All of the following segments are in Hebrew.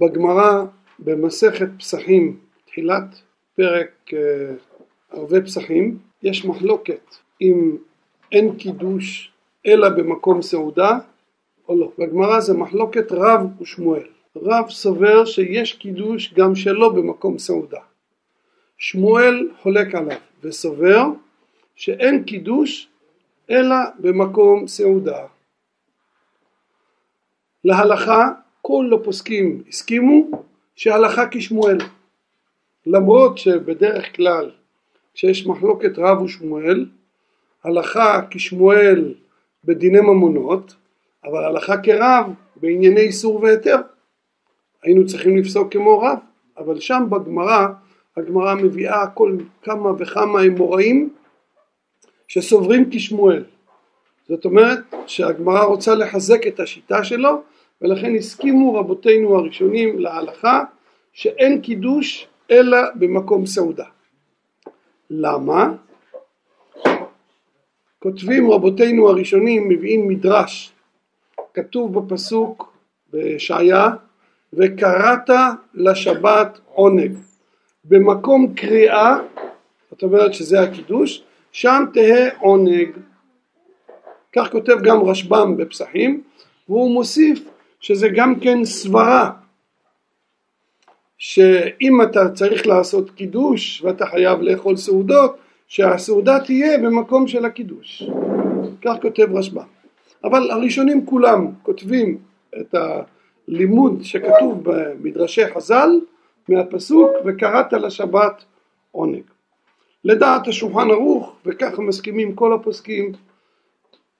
בגמרא במסכת פסחים, תחילת פרק אה, ערבי פסחים, יש מחלוקת אם אין קידוש אלא במקום סעודה או לא. בגמרא זה מחלוקת רב ושמואל. רב סובר שיש קידוש גם שלא במקום סעודה. שמואל חולק עליו וסובר שאין קידוש אלא במקום סעודה. להלכה כל הפוסקים הסכימו שהלכה כשמואל. למרות שבדרך כלל כשיש מחלוקת רב ושמואל הלכה כשמואל בדיני ממונות אבל הלכה כרב בענייני איסור והיתר. היינו צריכים לפסוק כמו רב אבל שם בגמרא הגמרא מביאה כל כמה וכמה אמוראים שסוברים כשמואל. זאת אומרת שהגמרא רוצה לחזק את השיטה שלו ולכן הסכימו רבותינו הראשונים להלכה שאין קידוש אלא במקום סעודה. למה? כותבים רבותינו הראשונים מביאים מדרש כתוב בפסוק בישעיה וקראת לשבת עונג במקום קריאה זאת אומרת שזה הקידוש שם תהא עונג כך כותב גם רשב"ם בפסחים והוא מוסיף שזה גם כן סברה שאם אתה צריך לעשות קידוש ואתה חייב לאכול סעודות שהסעודה תהיה במקום של הקידוש. כך כותב רשב"ם. אבל הראשונים כולם כותבים את הלימוד שכתוב במדרשי חז"ל מהפסוק וקראת לשבת עונג לדעת השולחן ערוך וככה מסכימים כל הפוסקים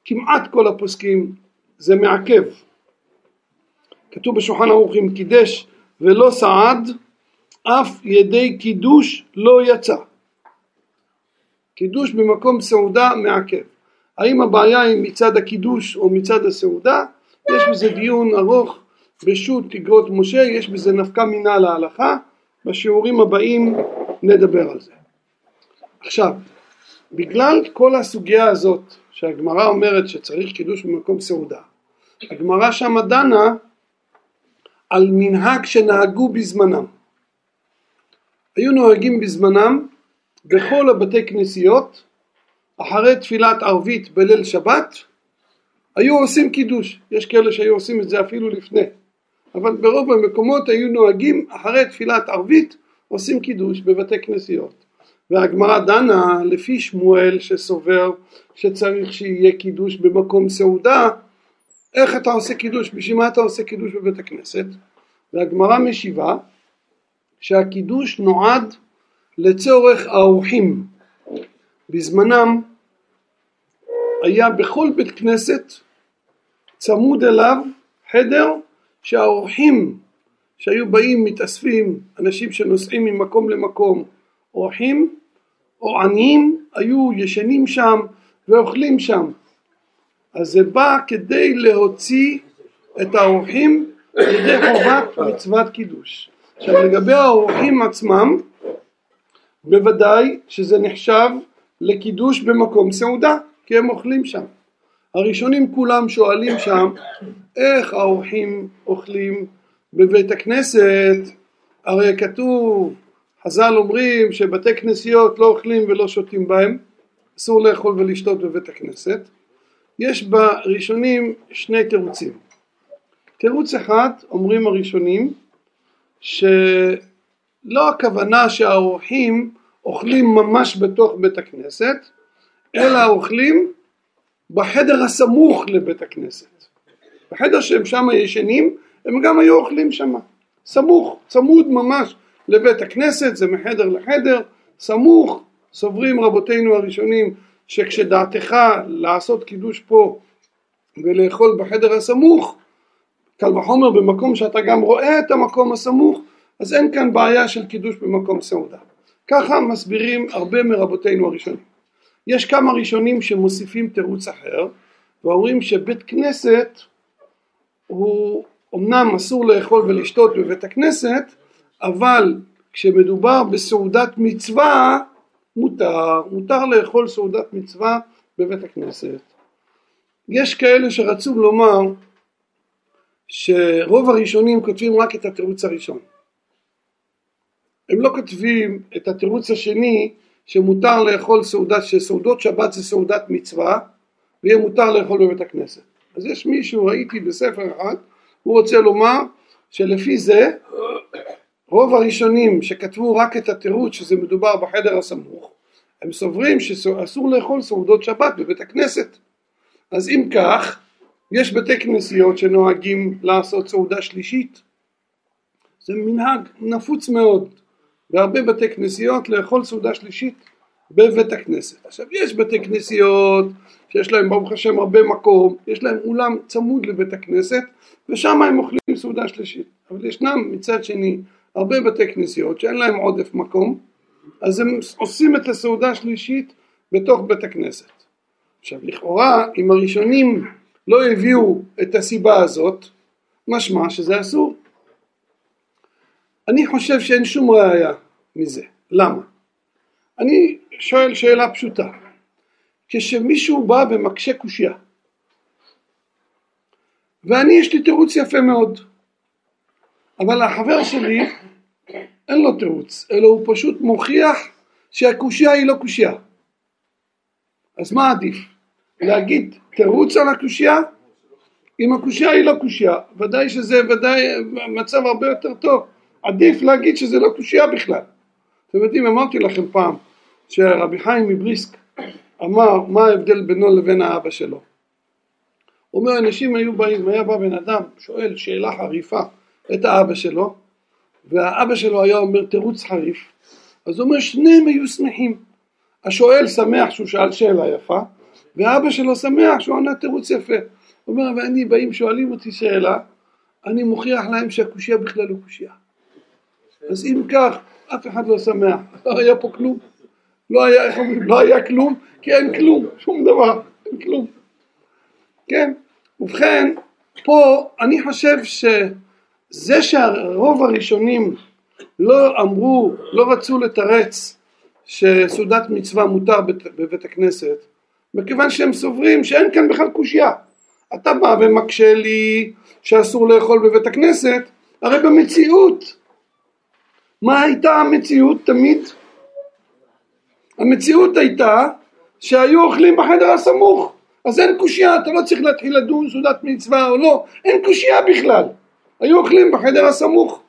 כמעט כל הפוסקים זה מעכב כתוב בשולחן ערוך אם קידש ולא סעד אף ידי קידוש לא יצא. קידוש במקום סעודה מעכב. האם הבעיה היא מצד הקידוש או מצד הסעודה? יש בזה דיון ארוך בשו"ת תגרות משה יש בזה נפקא מינה להלכה. בשיעורים הבאים נדבר על זה. עכשיו בגלל כל הסוגיה הזאת שהגמרא אומרת שצריך קידוש במקום סעודה הגמרא שמה דנה על מנהג שנהגו בזמנם. היו נוהגים בזמנם בכל הבתי כנסיות אחרי תפילת ערבית בליל שבת היו עושים קידוש, יש כאלה שהיו עושים את זה אפילו לפני, אבל ברוב המקומות היו נוהגים אחרי תפילת ערבית עושים קידוש בבתי כנסיות. והגמרא דנה לפי שמואל שסובר שצריך שיהיה קידוש במקום סעודה איך אתה עושה קידוש, בשביל מה אתה עושה קידוש בבית הכנסת? והגמרא משיבה שהקידוש נועד לצורך האורחים. בזמנם היה בכל בית כנסת צמוד אליו חדר שהאורחים שהיו באים מתאספים, אנשים שנוסעים ממקום למקום, אורחים או עניים היו ישנים שם ואוכלים שם אז זה בא כדי להוציא את האורחים לידי חובת מצוות קידוש. עכשיו לגבי האורחים עצמם בוודאי שזה נחשב לקידוש במקום סעודה כי הם אוכלים שם. הראשונים כולם שואלים שם איך האורחים אוכלים בבית הכנסת הרי כתוב חז"ל אומרים שבתי כנסיות לא אוכלים ולא שותים בהם אסור לאכול ולשתות בבית הכנסת יש בראשונים שני תירוצים. תירוץ אחד אומרים הראשונים שלא הכוונה שהאורחים אוכלים ממש בתוך בית הכנסת אלא אוכלים בחדר הסמוך לבית הכנסת. בחדר שהם שם ישנים הם גם היו אוכלים שם, סמוך, צמוד ממש לבית הכנסת, זה מחדר לחדר, סמוך, סוברים רבותינו הראשונים שכשדעתך לעשות קידוש פה ולאכול בחדר הסמוך קל וחומר במקום שאתה גם רואה את המקום הסמוך אז אין כאן בעיה של קידוש במקום סעודה. ככה מסבירים הרבה מרבותינו הראשונים. יש כמה ראשונים שמוסיפים תירוץ אחר ואומרים שבית כנסת הוא אמנם אסור לאכול ולשתות בבית הכנסת אבל כשמדובר בסעודת מצווה מותר, מותר לאכול סעודת מצווה בבית הכנסת. יש כאלה שרצו לומר שרוב הראשונים כותבים רק את התירוץ הראשון. הם לא כותבים את התירוץ השני שמותר לאכול סעודה, שסעודות שבת זה סעודת מצווה ויהיה מותר לאכול בבית הכנסת. אז יש מישהו, ראיתי בספר אחד, הוא רוצה לומר שלפי זה רוב הראשונים שכתבו רק את התירוץ שזה מדובר בחדר הסמוך הם סוברים שאסור לאכול סעודות שבת בבית הכנסת אז אם כך יש בתי כנסיות שנוהגים לעשות סעודה שלישית זה מנהג נפוץ מאוד בהרבה בתי כנסיות לאכול סעודה שלישית בבית הכנסת. עכשיו יש בתי כנסיות שיש להם ברוך השם הרבה מקום, יש להם אולם צמוד לבית הכנסת ושם הם אוכלים סעודה שלישית. אבל ישנם מצד שני הרבה בתי כנסיות שאין להם עודף מקום אז הם עושים את הסעודה השלישית בתוך בית הכנסת. עכשיו לכאורה אם הראשונים לא הביאו את הסיבה הזאת משמע שזה אסור. אני חושב שאין שום ראייה מזה. למה? אני שואל שאלה פשוטה. כשמישהו בא ומקשה קושייה ואני יש לי תירוץ יפה מאוד אבל החבר שלי אין לו תירוץ אלא הוא פשוט מוכיח שהקושייה היא לא קושייה אז מה עדיף? להגיד תירוץ על הקושייה? אם הקושייה היא לא קושייה ודאי שזה ודאי מצב הרבה יותר טוב עדיף להגיד שזה לא קושייה בכלל אתם יודעים אמרתי לכם פעם שרבי חיים מבריסק אמר מה ההבדל בינו לבין האבא שלו. הוא אומר אנשים היו באים, היה בא בן אדם שואל שאלה חריפה את האבא שלו והאבא שלו היה אומר תירוץ חריף. אז הוא אומר שניהם היו שמחים. השואל שמח שהוא שאל שאלה יפה והאבא שלו שמח שהוא ענה תירוץ יפה. הוא אומר ואני באים שואלים אותי שאלה אני מוכיח להם שהקושייה בכלל לא קושייה. אז אם כך אף אחד לא שמח. לא היה פה כלום. לא היה, איך אומרים, לא היה כלום, כי אין כלום, שום דבר, אין כלום. כן? ובכן, פה אני חושב שזה שהרוב הראשונים לא אמרו, לא רצו לתרץ שסעודת מצווה מותר בבית הכנסת, מכיוון שהם סוברים שאין כאן בכלל קושייה. אתה בא ומקשה לי שאסור לאכול בבית הכנסת, הרי במציאות, מה הייתה המציאות תמיד? המציאות הייתה שהיו אוכלים בחדר הסמוך אז אין קושייה, אתה לא צריך להתחיל לדון סעודת מצווה או לא, אין קושייה בכלל, היו אוכלים בחדר הסמוך.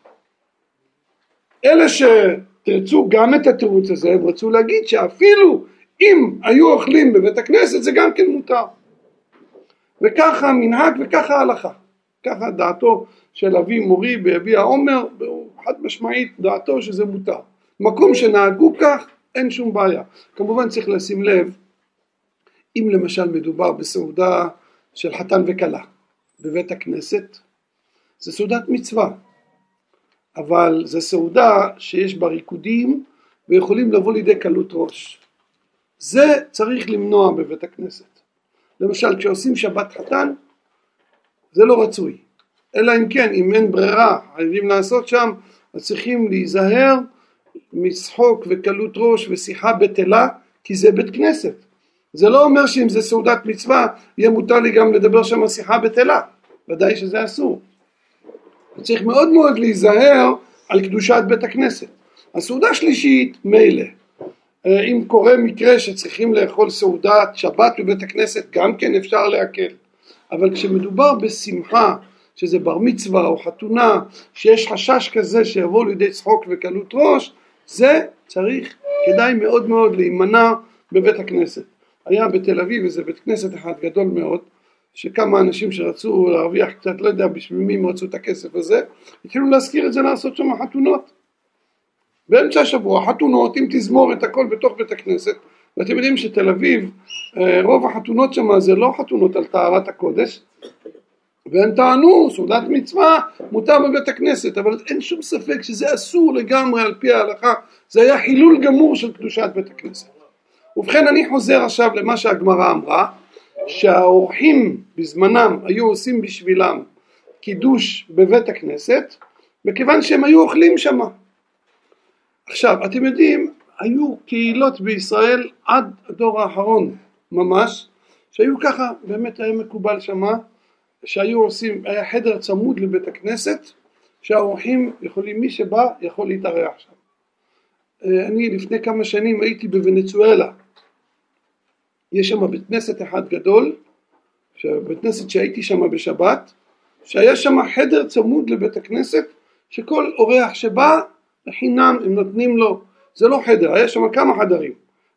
אלה שתרצו גם את התירוץ הזה, הם רצו להגיד שאפילו אם היו אוכלים בבית הכנסת זה גם כן מותר. וככה המנהג וככה ההלכה, ככה דעתו של אבי מורי ביביע עומר, חד משמעית דעתו שזה מותר. מקום שנהגו כך אין שום בעיה. כמובן צריך לשים לב, אם למשל מדובר בסעודה של חתן וכלה בבית הכנסת, זה סעודת מצווה, אבל זו סעודה שיש בה ריקודים ויכולים לבוא לידי קלות ראש. זה צריך למנוע בבית הכנסת. למשל כשעושים שבת חתן זה לא רצוי, אלא אם כן אם אין ברירה חייבים לעשות שם אז צריכים להיזהר משחוק וקלות ראש ושיחה בטלה כי זה בית כנסת. זה לא אומר שאם זה סעודת מצווה יהיה מותר לי גם לדבר שם שיחה בטלה. ודאי שזה אסור צריך מאוד מאוד להיזהר על קדושת בית הכנסת. הסעודה שלישית מילא. אה, אם קורה מקרה שצריכים לאכול סעודת שבת בבית הכנסת גם כן אפשר להקל. אבל כשמדובר בשמחה שזה בר מצווה או חתונה שיש חשש כזה שיבוא לידי צחוק וקלות ראש זה צריך, כדאי מאוד מאוד להימנע בבית הכנסת. היה בתל אביב איזה בית כנסת אחד גדול מאוד, שכמה אנשים שרצו להרוויח קצת, לא יודע בשביל מי הם רצו את הכסף הזה, התחילו להזכיר את זה לעשות שם חתונות. באמצע השבוע חתונות עם תזמורת הכל בתוך בית הכנסת. ואתם יודעים שתל אביב אה, רוב החתונות שם זה לא חתונות על טהרת הקודש. והם טענו סעודת מצווה מותר בבית הכנסת אבל אין שום ספק שזה אסור לגמרי על פי ההלכה. זה היה חילול גמור של קדושת בית הכנסת. ובכן אני חוזר עכשיו למה שהגמרא אמרה שהאורחים בזמנם היו עושים בשבילם קידוש בבית הכנסת מכיוון שהם היו אוכלים שם עכשיו אתם יודעים היו קהילות בישראל עד הדור האחרון ממש שהיו ככה באמת היה מקובל שמה שהיו עושים, היה חדר צמוד לבית הכנסת שהאורחים יכולים, מי שבא יכול להתארח שם. אה, אני לפני כמה שנים הייתי בוונצואלה, יש שם בית כנסת אחד גדול, בית כנסת שהייתי שם בשבת, שהיה שם חדר צמוד לבית הכנסת, שכל אורח שבא, לחינם הם נותנים לו, זה לא חדר, היה שם כמה חדרים,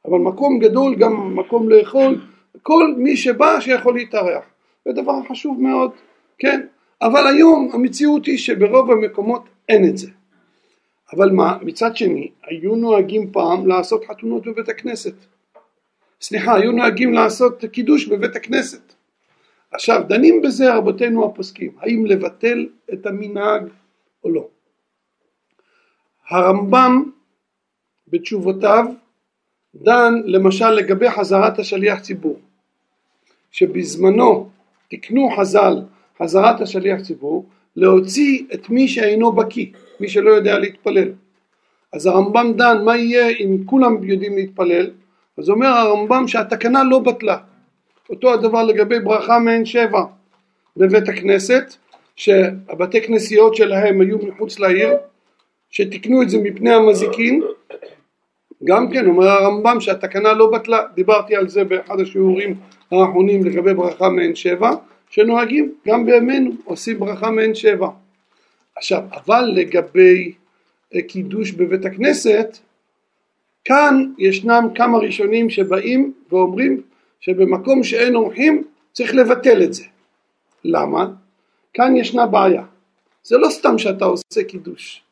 אבל מקום גדול, גם מקום לאכול, כל מי שבא שיכול להתארח, זה דבר חשוב מאוד, כן, אבל היום המציאות היא שברוב המקומות אין את זה. אבל מה, מצד שני, היו נוהגים פעם לעשות חתונות בבית הכנסת. סליחה, היו נוהגים לעשות קידוש בבית הכנסת. עכשיו, דנים בזה רבותינו הפוסקים, האם לבטל את המנהג או לא. הרמב"ם בתשובותיו דן למשל לגבי חזרת השליח ציבור, שבזמנו תיקנו חז"ל חזרת השליח ציבור להוציא את מי שאינו בקיא, מי שלא יודע להתפלל. אז הרמב"ם דן מה יהיה אם כולם יודעים להתפלל, אז אומר הרמב"ם שהתקנה לא בטלה. אותו הדבר לגבי ברכה מעין שבע בבית הכנסת, שהבתי כנסיות שלהם היו מחוץ לעיר, שתיקנו את זה מפני המזיקין, גם כן אומר הרמב"ם שהתקנה לא בטלה, דיברתי על זה באחד השיעורים האחרונים לגבי ברכה מעין שבע, שנוהגים גם בימינו, עושים ברכה מעין שבע. עכשיו, אבל לגבי קידוש בבית הכנסת, כאן ישנם כמה ראשונים שבאים ואומרים שבמקום שאין אורחים צריך לבטל את זה. למה? כאן ישנה בעיה. זה לא סתם שאתה עושה קידוש,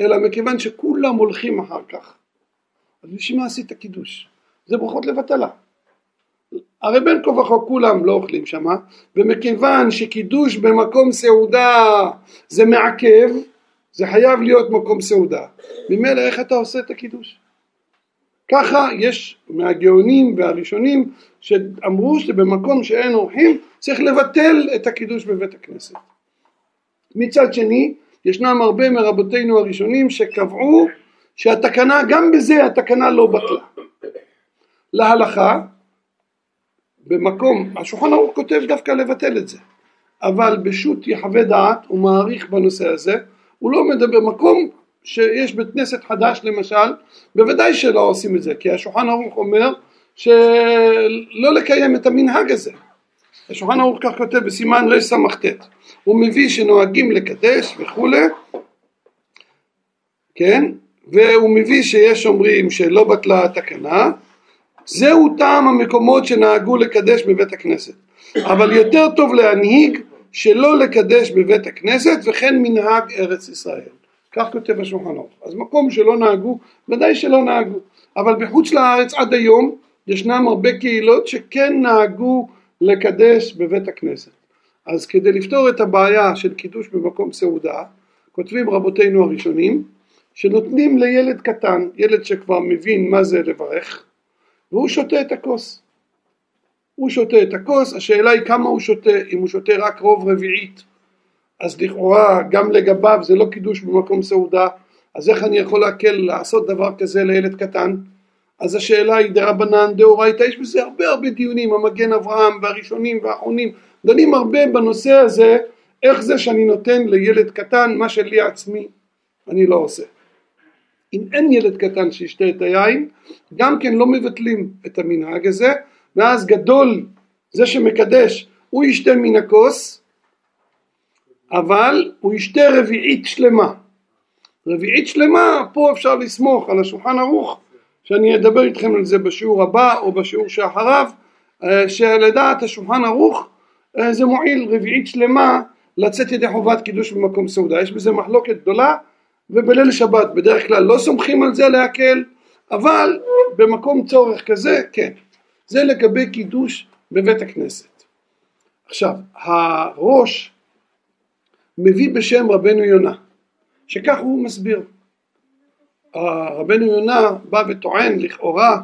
אלא מכיוון שכולם הולכים אחר כך. אז בשביל מה עשית קידוש? זה ברכות לבטלה. הרי בין כה וכה כולם לא אוכלים שמה, ומכיוון שקידוש במקום סעודה זה מעכב, זה חייב להיות מקום סעודה. ממילא איך אתה עושה את הקידוש? ככה יש מהגאונים והראשונים שאמרו שבמקום שאין אורחים צריך לבטל את הקידוש בבית הכנסת. מצד שני ישנם הרבה מרבותינו הראשונים שקבעו שהתקנה גם בזה התקנה לא בטלה. להלכה במקום, השולחן ערוך כותב דווקא לבטל את זה, אבל בשו"ת יחווה דעת הוא מעריך בנושא הזה, הוא לא מדבר מקום שיש בית כנסת חדש למשל, בוודאי שלא עושים את זה, כי השולחן ערוך אומר שלא לקיים את המנהג הזה. השולחן ערוך כך כותב בסימן רס"ט, הוא מביא שנוהגים לקדש וכולי, כן, והוא מביא שיש אומרים שלא בטלה התקנה, זהו טעם המקומות שנהגו לקדש בבית הכנסת. אבל יותר טוב להנהיג שלא לקדש בבית הכנסת וכן מנהג ארץ ישראל. כך כותב השולחן ערוך. אז מקום שלא נהגו, ודאי שלא נהגו. אבל בחוץ לארץ עד היום ישנם הרבה קהילות שכן נהגו לקדש בבית הכנסת. אז כדי לפתור את הבעיה של קידוש במקום סעודה, כותבים רבותינו הראשונים, שנותנים לילד קטן, ילד שכבר מבין מה זה לברך, והוא שותה את הכוס. הוא שותה את הכוס, השאלה היא כמה הוא שותה, אם הוא שותה רק רוב רביעית, אז לכאורה גם לגביו זה לא קידוש במקום סעודה, אז איך אני יכול להקל לעשות דבר כזה לילד קטן? אז השאלה היא דרבנן דאורייתא, יש בזה הרבה הרבה דיונים, המגן אברהם והראשונים והאחרונים, דנים הרבה בנושא הזה, איך זה שאני נותן לילד קטן מה שלי עצמי אני לא עושה. אם אין ילד קטן שישתה את היין, גם כן לא מבטלים את המנהג הזה, ואז גדול זה שמקדש, הוא ישתה מן הכוס, אבל הוא ישתה רביעית שלמה. רביעית שלמה, פה אפשר לסמוך על השולחן ערוך, שאני אדבר איתכם על זה בשיעור הבא או בשיעור שאחריו, אה, שלדעת השולחן ערוך אה, זה מועיל רביעית שלמה לצאת ידי חובת קידוש במקום סעודה. יש בזה מחלוקת גדולה ובליל שבת בדרך כלל לא סומכים על זה להקל, אבל במקום צורך כזה כן. זה לגבי קידוש בבית הכנסת. עכשיו, הראש מביא בשם רבנו יונה, שכך הוא מסביר. רבנו יונה בא וטוען לכאורה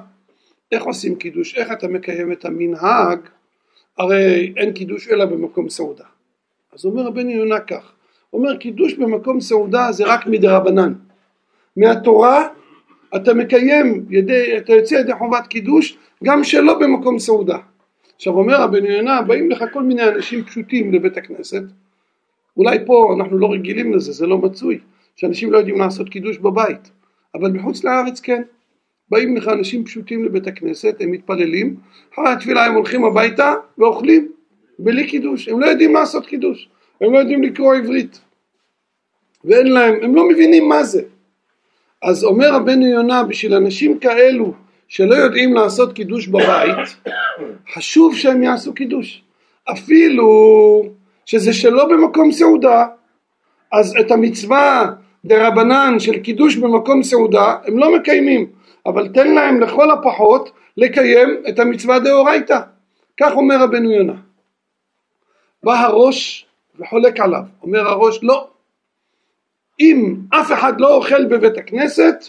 איך עושים קידוש, איך אתה מקיים את המנהג, הרי אין קידוש אלא במקום סעודה. אז אומר רבנו יונה כך, אומר קידוש במקום סעודה זה רק מדרבנן. מהתורה אתה מקיים, ידי, אתה יוצא ידי חובת קידוש גם שלא במקום סעודה. עכשיו אומר רבנו יונה, באים לך כל מיני אנשים פשוטים לבית הכנסת, אולי פה אנחנו לא רגילים לזה, זה לא מצוי, שאנשים לא יודעים לעשות קידוש בבית, אבל מחוץ לארץ כן. באים לך אנשים פשוטים לבית הכנסת, הם מתפללים, אחרי התפילה הם הולכים הביתה ואוכלים, בלי קידוש, הם לא יודעים לעשות קידוש, הם לא יודעים לקרוא עברית, ואין להם, הם לא מבינים מה זה. אז אומר רבנו יונה, בשביל אנשים כאלו שלא יודעים לעשות קידוש בבית, חשוב שהם יעשו קידוש. אפילו שזה שלא במקום סעודה, אז את המצווה דה רבנן של קידוש במקום סעודה הם לא מקיימים, אבל תן להם לכל הפחות לקיים את המצווה דאורייתא. כך אומר רבנו יונה. בא הראש וחולק עליו, אומר הראש לא, אם אף אחד לא אוכל בבית הכנסת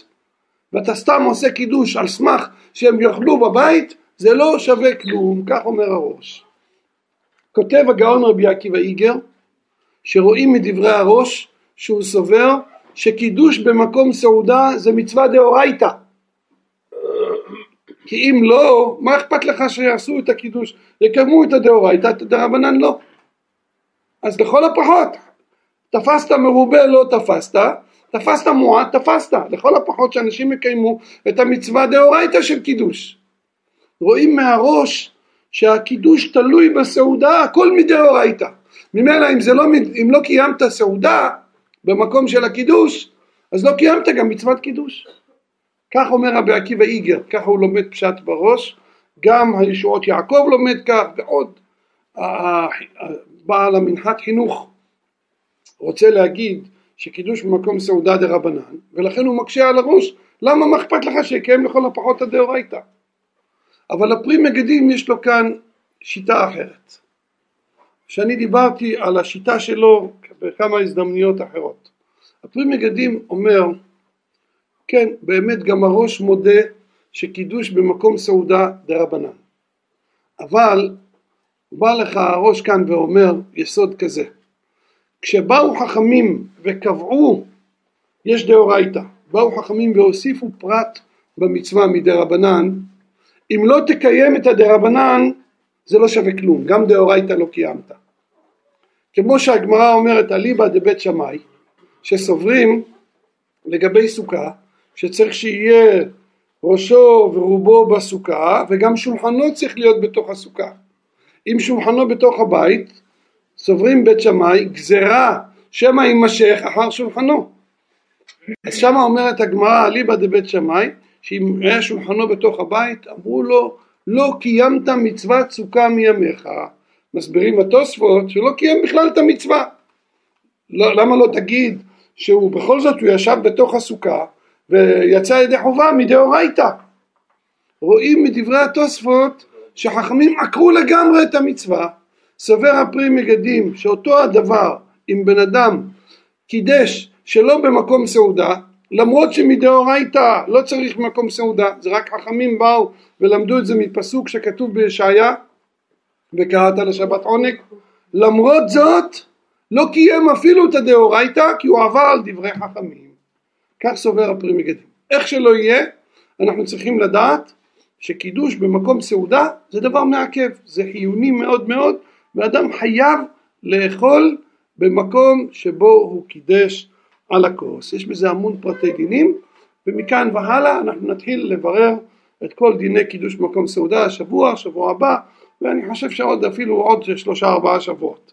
ואתה סתם עושה קידוש על סמך שהם יאכלו בבית זה לא שווה כלום, כך אומר הראש. כותב הגאון רבי עקיבא איגר שרואים מדברי הראש שהוא סובר שקידוש במקום סעודה זה מצווה דאורייתא כי אם לא, מה אכפת לך שיעשו את הקידוש, יקיימו את הדאורייתא, את הדרבנן לא. אז לכל הפחות, תפסת מרובה לא תפסת, תפסת מועט תפסת, לכל הפחות שאנשים יקיימו את המצווה דאורייתא של קידוש. רואים מהראש שהקידוש תלוי בסעודה, הכל מדאורייתא. ממילא אם, לא, אם לא קיימת סעודה במקום של הקידוש, אז לא קיימת גם מצוות קידוש. כך אומר רבי עקיבא איגר, ככה הוא לומד פשט בראש, גם הישועות יעקב לומד כך ועוד בעל המנחת חינוך רוצה להגיד שקידוש במקום סעודה דה רבנן ולכן הוא מקשה על הראש למה מה אכפת לך שיקיים לכל הפחות הדאורייתא אבל הפרי מגדים יש לו כאן שיטה אחרת. שאני דיברתי על השיטה שלו בכמה הזדמנויות אחרות. הפרי מגדים אומר כן באמת גם הראש מודה שקידוש במקום סעודה דה רבנן אבל בא לך הראש כאן ואומר יסוד כזה כשבאו חכמים וקבעו יש דאורייתא באו חכמים והוסיפו פרט במצווה מדרבנן אם לא תקיים את הדרבנן זה לא שווה כלום. גם דאורייתא לא קיימת. כמו שהגמרא אומרת אליבא דבית שמאי שסוברים לגבי סוכה שצריך שיהיה ראשו ורובו בסוכה וגם שולחנו צריך להיות בתוך הסוכה. אם שולחנו בתוך הבית סוברים בית שמאי גזרה שמא יימשך אחר שולחנו אז שמה אומרת הגמרא אליבא דבית שמאי שאם היה שולחנו בתוך הבית אמרו לו לא קיימת מצוות סוכה מימיך. מסבירים התוספות שלא קיים בכלל את המצווה. לא, למה לא תגיד שהוא בכל זאת הוא ישב בתוך הסוכה ויצא ידי חובה מדאורייתא? רואים מדברי התוספות שחכמים עקרו לגמרי את המצווה. סובר הפרי מגדים שאותו הדבר אם בן אדם קידש שלא במקום סעודה למרות שמדאורייתא לא צריך מקום סעודה זה רק חכמים באו ולמדו את זה מפסוק שכתוב בישעיה וקראת לשבת עונג. למרות זאת לא קיים אפילו את הדאורייתא כי הוא עבר על דברי חכמים. כך סובר הפרי מגדים איך שלא יהיה אנחנו צריכים לדעת שקידוש במקום סעודה זה דבר מעכב. זה חיוני מאוד מאוד ואדם חייב לאכול במקום שבו הוא קידש על הכוס. יש בזה המון פרטי דינים ומכאן והלאה אנחנו נתחיל לברר את כל דיני קידוש במקום סעודה השבוע, שבוע הבא ואני חושב שעוד אפילו עוד שלושה ארבעה שבועות.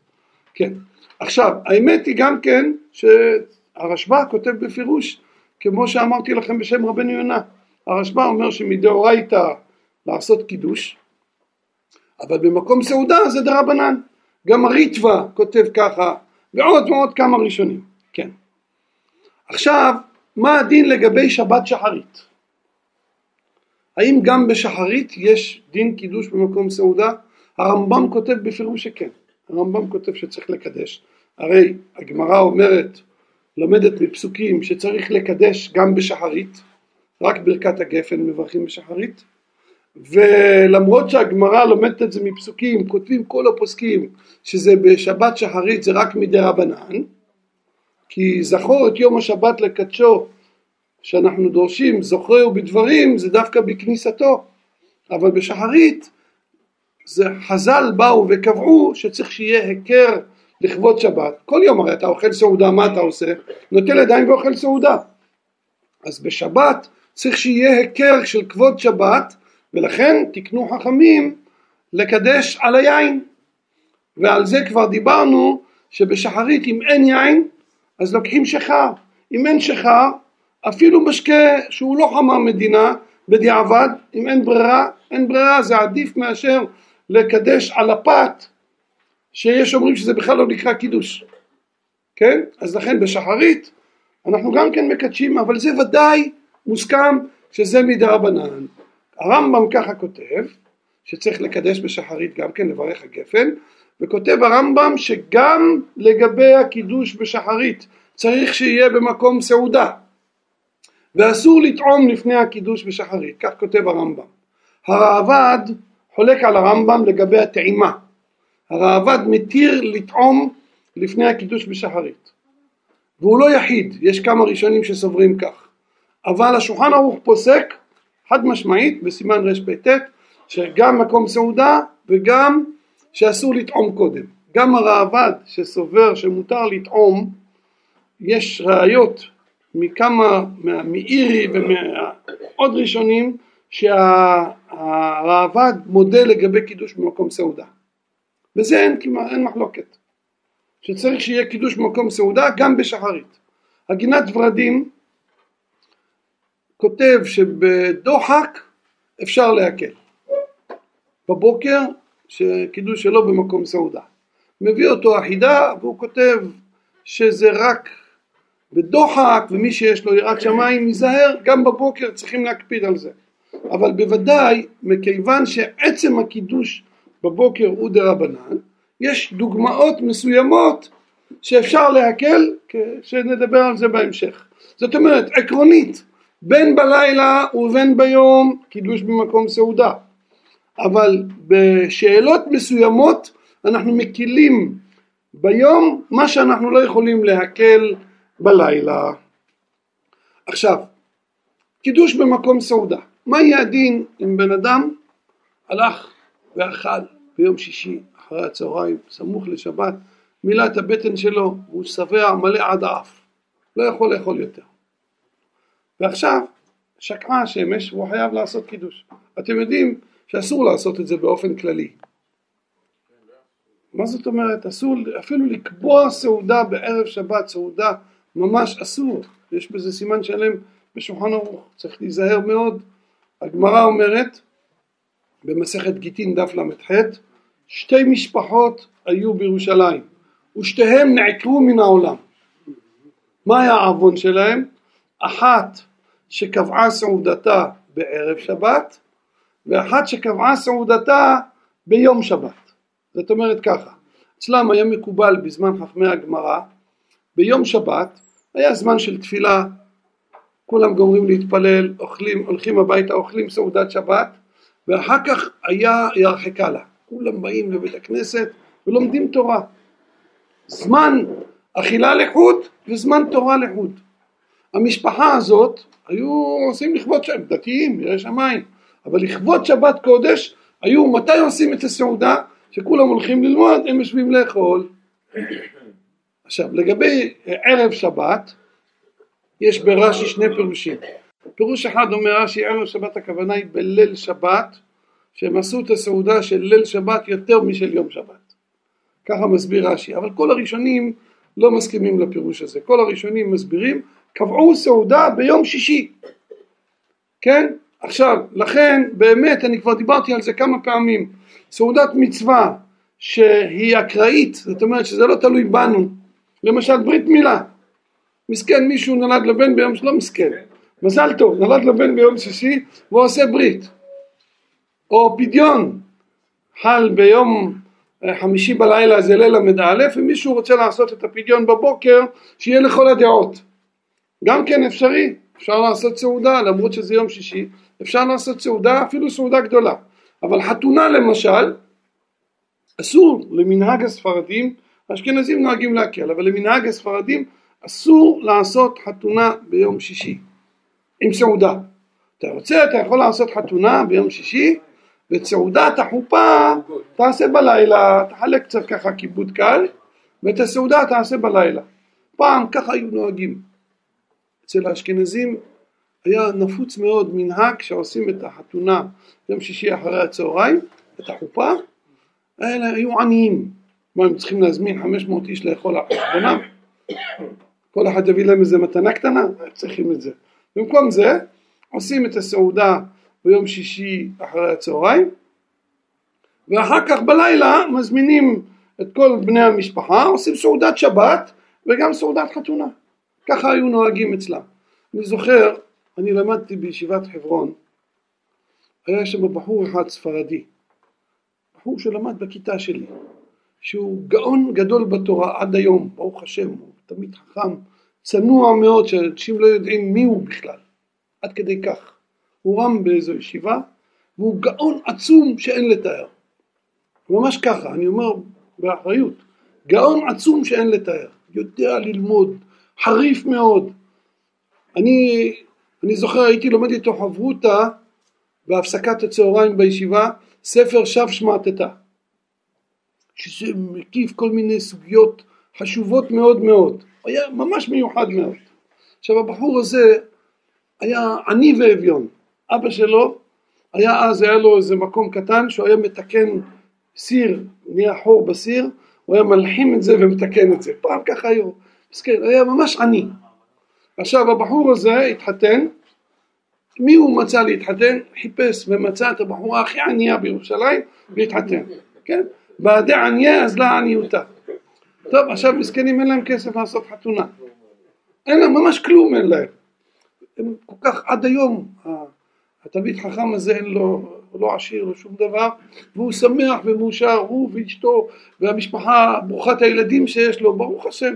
כן. עכשיו האמת היא גם כן שהרשב"א כותב בפירוש כמו שאמרתי לכם בשם רבנו יונה הרשב"א אומר שמדאורייתא לעשות קידוש אבל במקום סעודה זה דרבנן. גם הריטווה כותב ככה, ועוד ועוד כמה ראשונים. כן. עכשיו, מה הדין לגבי שבת שחרית? האם גם בשחרית יש דין קידוש במקום סעודה? הרמב"ם כותב בפירוש שכן. הרמב"ם כותב שצריך לקדש. הרי הגמרא אומרת, לומדת מפסוקים שצריך לקדש גם בשחרית, רק ברכת הגפן מברכים בשחרית, ולמרות שהגמרא לומדת את זה מפסוקים, כותבים כל הפוסקים שזה בשבת שחרית זה רק מדי רבנן, כי זכור את יום השבת לקדשו שאנחנו דורשים זוכרהו בדברים זה דווקא בכניסתו, אבל בשחרית זה חז"ל באו וקבעו שצריך שיהיה היכר לכבוד שבת. כל יום הרי אתה אוכל סעודה, מה אתה עושה? נוטל ידיים ואוכל סעודה. אז בשבת צריך שיהיה היכר של כבוד שבת ולכן תקנו חכמים לקדש על היין ועל זה כבר דיברנו שבשחרית אם אין יין אז לוקחים שחר. אם אין שחר אפילו משקה שהוא לא חמה מדינה בדיעבד אם אין ברירה אין ברירה זה עדיף מאשר לקדש על הפת שיש אומרים שזה בכלל לא נקרא קידוש. כן? אז לכן בשחרית אנחנו גם כן מקדשים אבל זה ודאי מוסכם שזה מדרבנן. הרמב"ם ככה כותב שצריך לקדש בשחרית גם כן לברך הגפן וכותב הרמב"ם שגם לגבי הקידוש בשחרית צריך שיהיה במקום סעודה. ואסור לטעום לפני הקידוש בשחרית. כך כותב הרמב"ם. הראב"ד חולק על הרמב"ם לגבי הטעימה. הראב"ד מתיר לטעום לפני הקידוש בשחרית. והוא לא יחיד יש כמה ראשונים שסוברים כך. אבל השולחן ערוך פוסק חד משמעית בסימן רפ"ט שגם מקום סעודה וגם שאסור לטעום קודם. גם הראב"ד שסובר שמותר לטעום יש ראיות מכמה, מאירי ומעוד ראשונים שהראב"ד מודה לגבי קידוש במקום סעודה. בזה אין, אין מחלוקת. שצריך שיהיה קידוש במקום סעודה גם בשחרית. הגינת ורדים כותב שבדוחק אפשר להקל. בבוקר שקידוש שלא במקום סעודה. מביא אותו החידה והוא כותב שזה רק בדוחק ומי שיש לו יראת שמיים ייזהר גם בבוקר צריכים להקפיד על זה. אבל בוודאי מכיוון שעצם הקידוש בבוקר הוא דה רבנן יש דוגמאות מסוימות שאפשר להקל שנדבר על זה בהמשך. זאת אומרת עקרונית בין בלילה ובין ביום קידוש במקום סעודה אבל בשאלות מסוימות אנחנו מקילים ביום מה שאנחנו לא יכולים להקל בלילה. עכשיו, קידוש במקום סעודה, מה יהיה הדין אם בן אדם הלך ואכל ביום שישי אחרי הצהריים סמוך לשבת מילא את הבטן שלו והוא שבע מלא עד האף? לא יכול לאכול יותר. ועכשיו שקעה השמש והוא חייב לעשות קידוש. אתם יודעים שאסור לעשות את זה באופן כללי. מה זאת אומרת? אסור אפילו לקבוע סעודה בערב שבת, סעודה ממש אסור, יש בזה סימן שלם בשולחן ערוך, צריך להיזהר מאוד. הגמרא אומרת במסכת גיטין דף ל"ח שתי משפחות היו בירושלים ושתיהם נעקרו מן העולם. מה היה העוון שלהם? אחת שקבעה סעודתה בערב שבת ואחת שקבעה סעודתה ביום שבת. זאת אומרת ככה, אצלם היה מקובל בזמן חכמי הגמרא, ביום שבת היה זמן של תפילה, כולם גומרים להתפלל, אוכלים, הולכים הביתה, אוכלים סעודת שבת, ואחר כך היה ירחקה לה. כולם באים לבית הכנסת ולומדים תורה. זמן אכילה לחוד וזמן תורה לחוד. המשפחה הזאת היו עושים לכבוד שהם דתיים, יראי שמיים. אבל לכבוד שבת קודש היו מתי עושים את הסעודה? שכולם הולכים ללמוד הם יושבים לאכול. עכשיו לגבי ערב שבת יש ברש"י שני פירושים. פירוש אחד אומר רש"י ערב שבת הכוונה היא בליל שבת שהם עשו את הסעודה של ליל שבת יותר משל יום שבת. ככה מסביר רש"י. אבל כל הראשונים לא מסכימים לפירוש הזה. כל הראשונים מסבירים קבעו סעודה ביום שישי. כן עכשיו, לכן באמת, אני כבר דיברתי על זה כמה פעמים, סעודת מצווה שהיא אקראית, זאת אומרת שזה לא תלוי בנו, למשל ברית מילה, מסכן מישהו נולד לבן ביום, לא מסכן, מזל טוב, נולד לבן ביום שישי והוא עושה ברית, או פדיון, חל ביום אה, חמישי בלילה זה ליל ל"א ומישהו רוצה לעשות את הפדיון בבוקר שיהיה לכל הדעות. גם כן אפשרי אפשר לעשות סעודה למרות שזה יום שישי אפשר לעשות סעודה, אפילו סעודה גדולה. אבל חתונה למשל, אסור למנהג הספרדים, האשכנזים נוהגים להקל, אבל למנהג הספרדים אסור לעשות חתונה ביום שישי עם סעודה. אתה רוצה, אתה יכול לעשות חתונה ביום שישי ואת סעודת החופה תעשה בלילה, תחלק קצת ככה כיבוד קל, ואת הסעודה תעשה בלילה. פעם ככה היו נוהגים. אצל האשכנזים היה נפוץ מאוד מנהג שעושים את החתונה יום שישי אחרי הצהריים, את החופה, האלה היו עניים. מה, הם צריכים להזמין 500 איש לאכול על חשבונם? כל אחד יביא להם איזה מתנה קטנה? הם צריכים את זה. במקום זה, עושים את הסעודה ביום שישי אחרי הצהריים, ואחר כך בלילה מזמינים את כל בני המשפחה, עושים סעודת שבת וגם סעודת חתונה. ככה היו נוהגים אצלם. אני זוכר, אני למדתי בישיבת חברון, היה שם בחור אחד ספרדי, בחור שלמד בכיתה שלי, שהוא גאון גדול בתורה עד היום, ברוך השם, הוא תמיד חכם, צנוע מאוד, שאנשים לא יודעים מי הוא בכלל, עד כדי כך. הוא רם באיזו ישיבה, והוא גאון עצום שאין לתאר. ממש ככה, אני אומר באחריות, גאון עצום שאין לתאר, יודע ללמוד, חריף מאוד. אני, אני זוכר הייתי לומד איתו חברותא בהפסקת הצהריים בישיבה, ספר שב שמעתתה, שזה מקיף כל מיני סוגיות חשובות מאוד מאוד, היה ממש מיוחד מאוד. עכשיו הבחור הזה היה עני ואביון, אבא שלו היה אז, היה לו איזה מקום קטן שהוא היה מתקן סיר, נהיה חור בסיר, הוא היה מלחים את זה ומתקן את זה, פעם ככה היו, מסכן, היה ממש עני. עכשיו הבחור הזה התחתן, מי הוא מצא להתחתן? חיפש ומצא את הבחורה הכי ענייה בירושלים להתחתן, כן? בעדי ענייה אז לה עניותה. טוב עכשיו מסכנים אין להם כסף לעשות חתונה, אין להם ממש כלום אין להם, הם כל כך עד היום התלמיד חכם הזה אין לו, לא עשיר או שום דבר והוא שמח ומאושר הוא ואשתו והמשפחה ברוכת הילדים שיש לו ברוך השם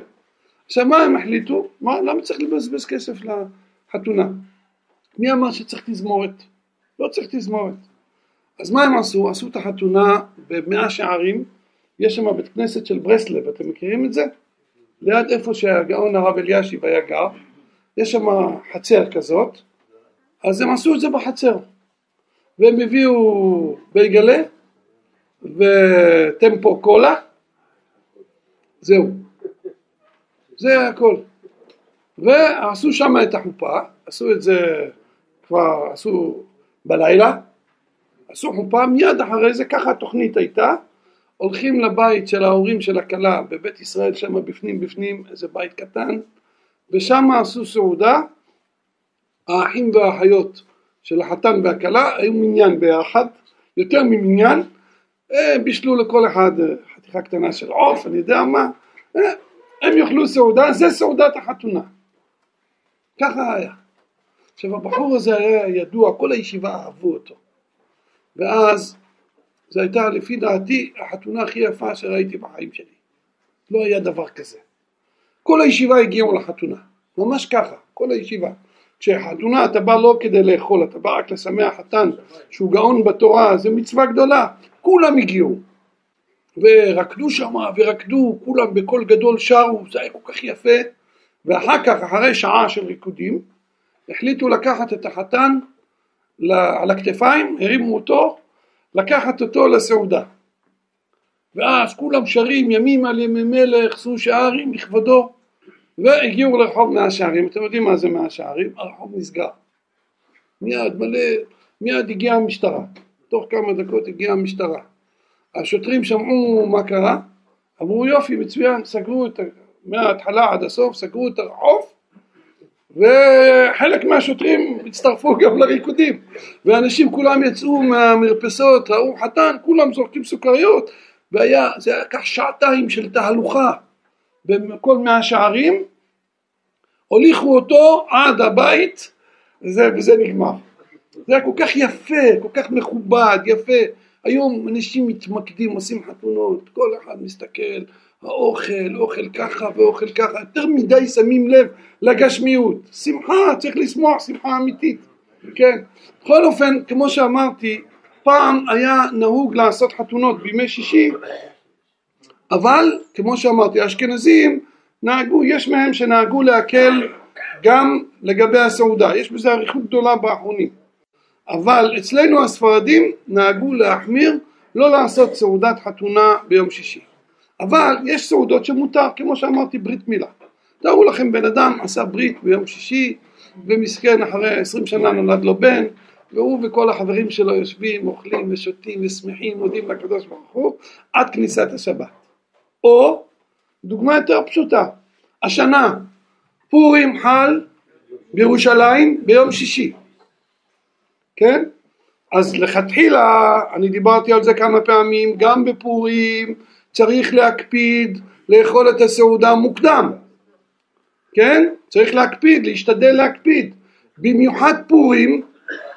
עכשיו מה הם החליטו? מה, למה צריך לבזבז כסף לחתונה? מי אמר שצריך תזמורת? לא צריך תזמורת אז מה הם עשו? עשו את החתונה במאה שערים יש שם בית כנסת של ברסלב אתם מכירים את זה? ליד איפה שהגאון הרב אלישיב היה גר יש שם חצר כזאת אז הם עשו את זה בחצר והם הביאו בייגלה וטמפו קולה זהו זה הכל. ועשו שם את החופה עשו את זה כבר עשו בלילה עשו חופה מיד אחרי זה ככה התוכנית הייתה. הולכים לבית של ההורים של הכלה בבית ישראל שם בפנים בפנים איזה בית קטן ושם עשו סעודה. האחים והאחיות של החתן והכלה היו מניין ביחד, יותר ממניין, אה, בישלו לכל אחד חתיכה קטנה של עוף, אני יודע מה, אה, הם יאכלו סעודה, זה סעודת החתונה. ככה היה. עכשיו הבחור הזה היה ידוע, כל הישיבה אהבו אותו. ואז זו הייתה לפי דעתי החתונה הכי יפה שראיתי בחיים שלי. לא היה דבר כזה. כל הישיבה הגיעו לחתונה, ממש ככה, כל הישיבה. כשחתונה אתה בא לא כדי לאכול, אתה בא רק לשמח חתן שהוא גאון בתורה, זה מצווה גדולה, כולם הגיעו ורקדו שם ורקדו, כולם בקול גדול שרו, זה היה כל כך יפה ואחר כך, אחרי שעה של ריקודים, החליטו לקחת את החתן על הכתפיים, הרימו אותו, לקחת אותו לסעודה ואז כולם שרים ימים על ימי מלך, שאו שערים לכבודו והגיעו לרחוב מאה שערים, אתם יודעים מה זה מאה שערים? הרחוב נסגר. מיד מלא, מיד הגיעה המשטרה, תוך כמה דקות הגיעה המשטרה. השוטרים שמעו מה קרה, אמרו יופי מצוין, סגרו את, מההתחלה עד הסוף, סגרו את הרחוב וחלק מהשוטרים הצטרפו גם לריקודים ואנשים כולם יצאו מהמרפסות, ראו חתן, כולם זורקים סוכריות והיה, זה כך שעתיים של תהלוכה בכל מאה שערים, הוליכו אותו עד הבית וזה, וזה נגמר. זה היה כל כך יפה, כל כך מכובד, יפה. היום אנשים מתמקדים, עושים חתונות, כל אחד מסתכל, האוכל, אוכל ככה ואוכל ככה, יותר מדי שמים לב לגשמיות. שמחה, צריך לשמוח, שמחה אמיתית, כן. בכל אופן, כמו שאמרתי, פעם היה נהוג לעשות חתונות בימי שישי אבל כמו שאמרתי האשכנזים נהגו, יש מהם שנהגו להקל גם לגבי הסעודה, יש בזה אריכות גדולה באחרונים אבל אצלנו הספרדים נהגו להחמיר לא לעשות סעודת חתונה ביום שישי. אבל יש סעודות שמותר, כמו שאמרתי ברית מילה. תארו לכם בן אדם עשה ברית ביום שישי ומסכן אחרי עשרים שנה נולד לו בן והוא וכל החברים שלו יושבים, אוכלים ושותים ושמחים, מודים לקדוש ברוך הוא עד כניסת השבת. או דוגמה יותר פשוטה, השנה פורים חל בירושלים ביום שישי, כן? אז לכתחילה, אני דיברתי על זה כמה פעמים, גם בפורים צריך להקפיד לאכול את הסעודה מוקדם, כן? צריך להקפיד, להשתדל להקפיד. במיוחד פורים,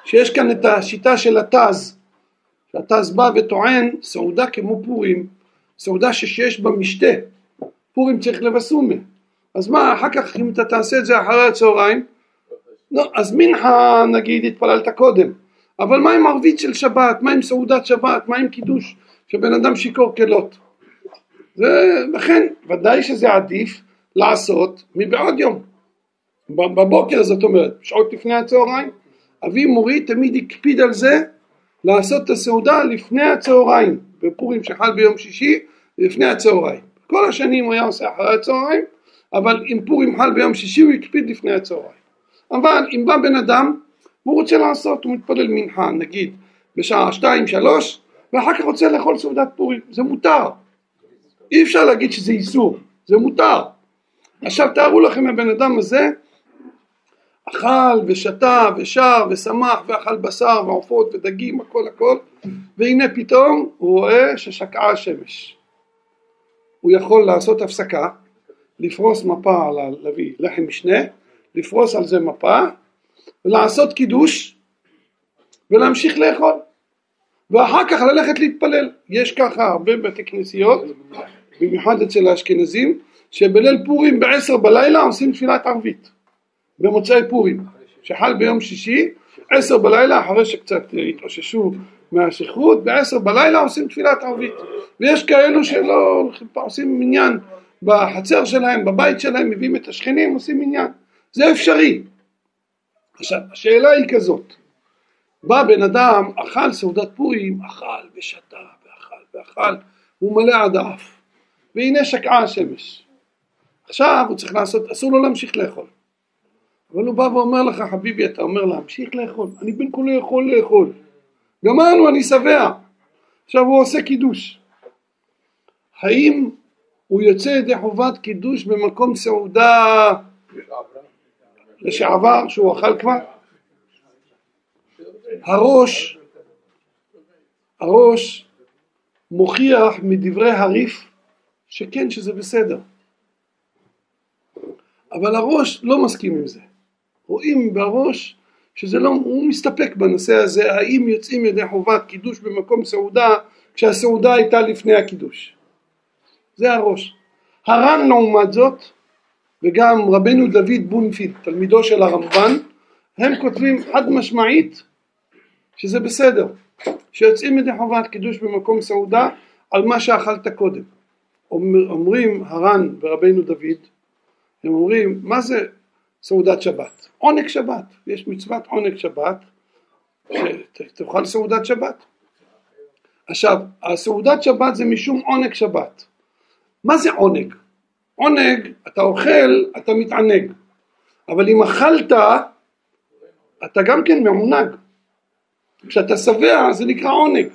שיש כאן את השיטה של התז, שהתז בא וטוען סעודה כמו פורים, סעודה שיש בה משתה, פורים צריך לבסומה. אז מה, אחר כך אם אתה תעשה את זה אחרי הצהריים, לא, אז מנחה נגיד התפללת קודם, אבל מה עם ערבית של שבת, מה עם סעודת שבת, מה עם קידוש שבן אדם שיכור כלות? לכן ודאי שזה עדיף לעשות מבעוד יום. בבוקר זאת אומרת, שעות לפני הצהריים, אבי מורי תמיד הקפיד על זה לעשות את הסעודה לפני הצהריים, בפורים שחל ביום שישי, לפני הצהריים. כל השנים הוא היה עושה אחרי הצהריים, אבל אם פורים חל ביום שישי הוא הקפיד לפני הצהריים. אבל אם בא בן אדם והוא רוצה לעשות, הוא מתפלל מנחה נגיד בשעה שתיים שלוש ואחר כך רוצה לאכול סעודת פורים, זה מותר. אי אפשר להגיד שזה איסור, זה מותר. עכשיו תארו לכם הבן אדם הזה אכל ושתה ושר ושמח ואכל בשר ועופות ודגים הכל הכל והנה פתאום הוא רואה ששקעה השמש הוא יכול לעשות הפסקה לפרוס מפה, להביא לחם משנה, לפרוס על זה מפה ולעשות קידוש ולהמשיך לאכול. ואחר כך ללכת להתפלל. יש ככה הרבה בתי כנסיות, במיוחד אצל האשכנזים, שבליל פורים בעשר בלילה עושים תפילת ערבית, במוצאי פורים, שחל ביום שישי, עשר בלילה, אחרי שקצת התאוששו מהשכרות, בעשר בלילה עושים תפילת ערבית, ויש כאלו שלא עושים מניין בחצר שלהם, בבית שלהם, מביאים את השכנים, עושים מניין, זה אפשרי. עכשיו, השאלה היא כזאת, בא בן אדם, אכל סעודת פורים, אכל ושתה ואכל ואכל, הוא מלא עד האף, והנה שקעה השמש. עכשיו הוא צריך לעשות, אסור לו להמשיך לאכול. אבל הוא בא ואומר לך, חביבי, אתה אומר להמשיך לאכול, אני בין כולו יכול לאכול. גמרנו, אני שבע. עכשיו הוא עושה קידוש. האם הוא יוצא ידי חובת קידוש במקום סעודה לשעבר שהוא אכל כבר? הראש, הראש מוכיח מדברי הריף שכן שזה בסדר. אבל הראש לא מסכים עם זה. רואים בראש שזה לא, הוא מסתפק בנושא הזה, האם יוצאים ידי חובת קידוש במקום סעודה כשהסעודה הייתה לפני הקידוש. זה הראש. הר"ן לעומת זאת, וגם רבנו דוד בונפיד, תלמידו של הרמב"ן, הם כותבים חד משמעית שזה בסדר, שיוצאים ידי חובת קידוש במקום סעודה על מה שאכלת קודם. אומר, אומרים הר"ן ורבנו דוד, הם אומרים מה זה סעודת שבת? עונג שבת, יש מצוות עונג שבת, שתאכל סעודת שבת. עכשיו, הסעודת שבת זה משום עונג שבת. מה זה עונג? עונג, אתה אוכל, אתה מתענג, אבל אם אכלת, אתה גם כן מעונג. כשאתה שבע זה נקרא עונג.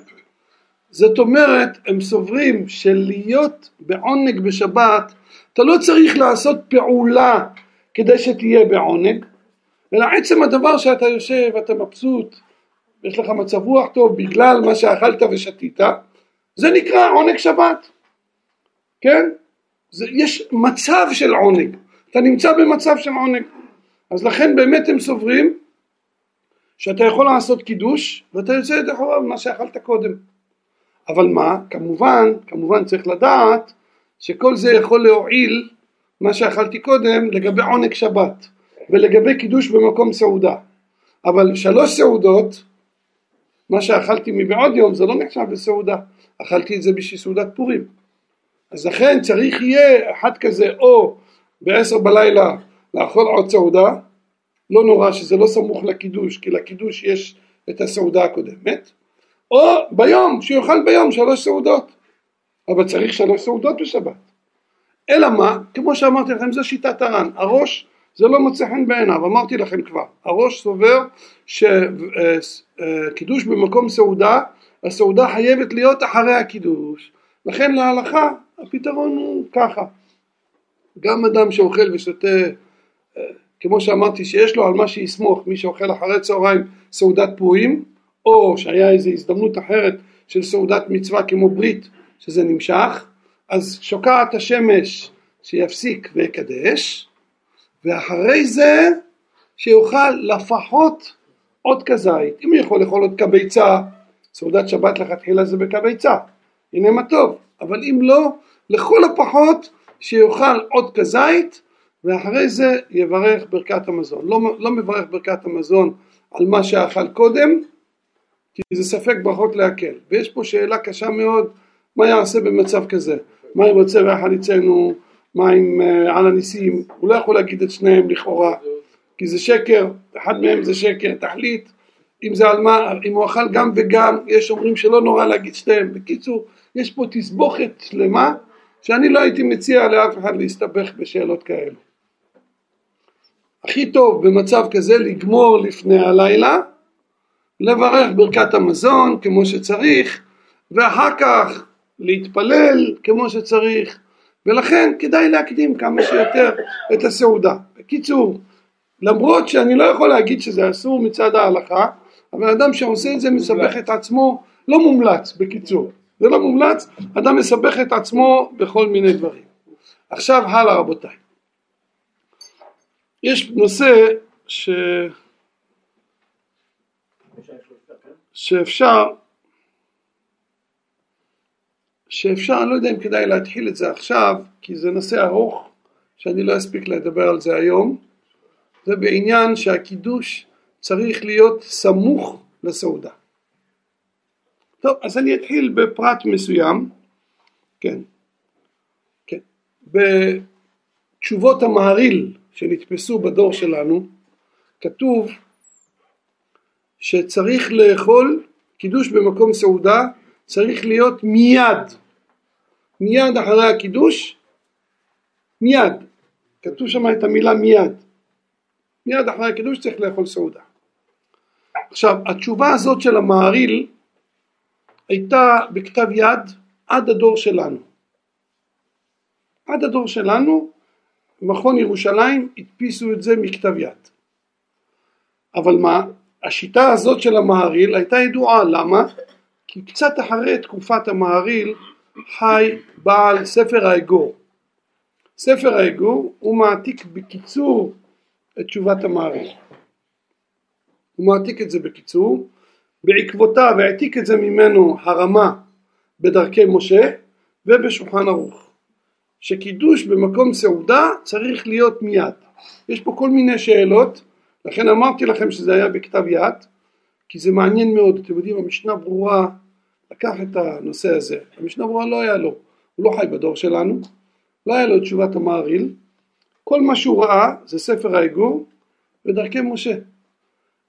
זאת אומרת, הם סוברים שלהיות בעונג בשבת, אתה לא צריך לעשות פעולה כדי שתהיה בעונג, אלא עצם הדבר שאתה יושב ואתה מבסוט, יש לך מצב רוח טוב בגלל מה שאכלת ושתית, זה נקרא עונג שבת, כן? זה, יש מצב של עונג, אתה נמצא במצב של עונג, אז לכן באמת הם סוברים שאתה יכול לעשות קידוש ואתה יוצא ידי חובה במה שאכלת קודם. אבל מה, כמובן, כמובן צריך לדעת שכל זה יכול להועיל מה שאכלתי קודם לגבי עונג שבת ולגבי קידוש במקום סעודה. אבל שלוש סעודות, מה שאכלתי מבעוד יום זה לא נחשב בסעודה, אכלתי את זה בשביל סעודת פורים. אז לכן צריך יהיה אחד כזה או בעשר בלילה לאכול עוד סעודה, לא נורא שזה לא סמוך לקידוש, כי לקידוש יש את הסעודה הקודמת, או ביום, שיאכל ביום שלוש סעודות, אבל צריך שלוש סעודות בשבת. אלא מה, כמו שאמרתי לכם, זו שיטת הר"ן, הראש זה לא מוצא חן בעיניו, אמרתי לכם כבר, הראש סובר שקידוש במקום סעודה, הסעודה חייבת להיות אחרי הקידוש, לכן להלכה הפתרון הוא ככה, גם אדם שאוכל ושותה, כמו שאמרתי שיש לו על מה שיסמוך, מי שאוכל אחרי צהריים סעודת פורים, או שהיה איזו הזדמנות אחרת של סעודת מצווה כמו ברית שזה נמשך, אז שוקעת השמש שיפסיק ויקדש, ואחרי זה שיאכל לפחות עוד כזית, אם הוא יכול לאכול עוד כביצה, סעודת שבת לכתחילה זה בכביצה, הנה מה טוב, אבל אם לא, לכל הפחות שיאכל עוד כזית ואחרי זה יברך ברכת המזון. לא, לא מברך ברכת המזון על מה שאכל קודם, כי זה ספק ברכות להקל. ויש פה שאלה קשה מאוד, מה יעשה במצב כזה? מה אם רוצה ויחליצנו, מה עם uh, על הניסים? הוא לא יכול להגיד את שניהם לכאורה, כי זה שקר, אחד מהם זה שקר, תחליט אם זה על מה, אם הוא אכל גם וגם, יש אומרים שלא נורא להגיד שניהם. בקיצור, יש פה תסבוכת שלמה, שאני לא הייתי מציע לאף אחד להסתבך בשאלות כאלו. הכי טוב במצב כזה לגמור לפני הלילה, לברך ברכת המזון כמו שצריך, ואחר כך להתפלל כמו שצריך, ולכן כדאי להקדים כמה שיותר את הסעודה. בקיצור, למרות שאני לא יכול להגיד שזה אסור מצד ההלכה, אבל אדם שעושה את זה מסבך את עצמו, לא מומלץ בקיצור, זה לא מומלץ, אדם מסבך את עצמו בכל מיני דברים. עכשיו הלאה רבותיי. יש נושא ש... שאפשר שאפשר, אני לא יודע אם כדאי להתחיל את זה עכשיו, כי זה נושא ארוך, שאני לא אספיק לדבר על זה היום, זה בעניין שהקידוש צריך להיות סמוך לסעודה. טוב, אז אני אתחיל בפרט מסוים, כן, כן, בתשובות המהריל שנתפסו בדור שלנו, כתוב שצריך לאכול קידוש במקום סעודה, צריך להיות מיד, מיד אחרי הקידוש, מיד, כתוב שם את המילה מיד, מיד אחרי הקידוש צריך לאכול סעודה. עכשיו התשובה הזאת של המהריל הייתה בכתב יד עד הדור שלנו. עד הדור שלנו מכון ירושלים הדפיסו את זה מכתב יד. אבל מה? השיטה הזאת של המהריל הייתה ידועה, למה? כי קצת אחרי תקופת המהריל חי בעל ספר האגור. ספר האגור הוא מעתיק בקיצור את תשובת המהריל. הוא מעתיק את זה בקיצור, בעקבותיו העתיק את זה ממנו הרמה בדרכי משה ובשולחן ערוך. שקידוש במקום סעודה צריך להיות מיד. יש פה כל מיני שאלות, לכן אמרתי לכם שזה היה בכתב יד, כי זה מעניין מאוד, אתם יודעים המשנה ברורה לקח את הנושא הזה, המשנה ברורה לא היה לו, הוא לא חי בדור שלנו, לא היה לו תשובת המעריל, כל מה שהוא ראה זה ספר האגור ודרכי משה,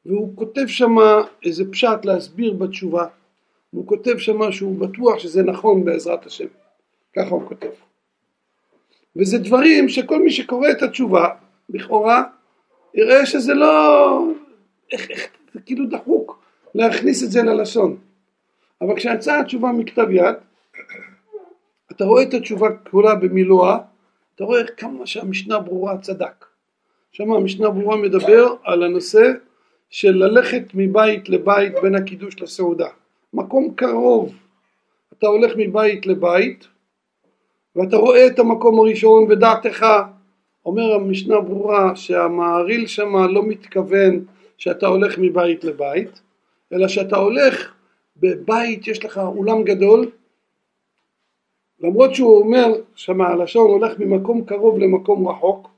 והוא כותב שם איזה פשט להסביר בתשובה, והוא כותב שם שהוא בטוח שזה נכון בעזרת השם, ככה הוא כותב. וזה דברים שכל מי שקורא את התשובה, לכאורה, יראה שזה לא, איך, איך, זה כאילו דחוק להכניס את זה ללשון. אבל כשיצאה התשובה מכתב יד, אתה רואה את התשובה כולה במילואה, אתה רואה כמה שהמשנה ברורה צדק. שם המשנה ברורה מדבר על הנושא של ללכת מבית לבית בין הקידוש לסעודה. מקום קרוב, אתה הולך מבית לבית ואתה רואה את המקום הראשון ודעתך. אומר המשנה ברורה שהמעריל שמה לא מתכוון שאתה הולך מבית לבית אלא שאתה הולך בבית יש לך אולם גדול. למרות שהוא אומר שמה הלשון הולך ממקום קרוב למקום רחוק